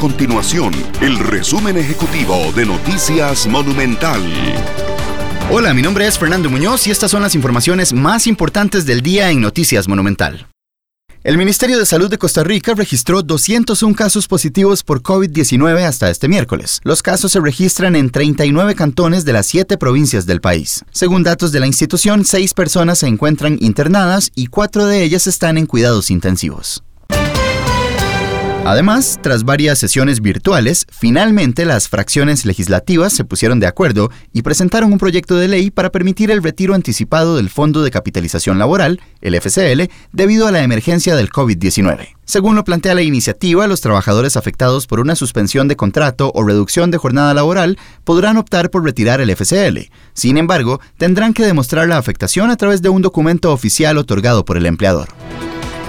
continuación el resumen ejecutivo de Noticias Monumental. Hola, mi nombre es Fernando Muñoz y estas son las informaciones más importantes del día en Noticias Monumental. El Ministerio de Salud de Costa Rica registró 201 casos positivos por COVID-19 hasta este miércoles. Los casos se registran en 39 cantones de las 7 provincias del país. Según datos de la institución, 6 personas se encuentran internadas y 4 de ellas están en cuidados intensivos. Además, tras varias sesiones virtuales, finalmente las fracciones legislativas se pusieron de acuerdo y presentaron un proyecto de ley para permitir el retiro anticipado del Fondo de Capitalización Laboral, el FCL, debido a la emergencia del COVID-19. Según lo plantea la iniciativa, los trabajadores afectados por una suspensión de contrato o reducción de jornada laboral podrán optar por retirar el FCL. Sin embargo, tendrán que demostrar la afectación a través de un documento oficial otorgado por el empleador.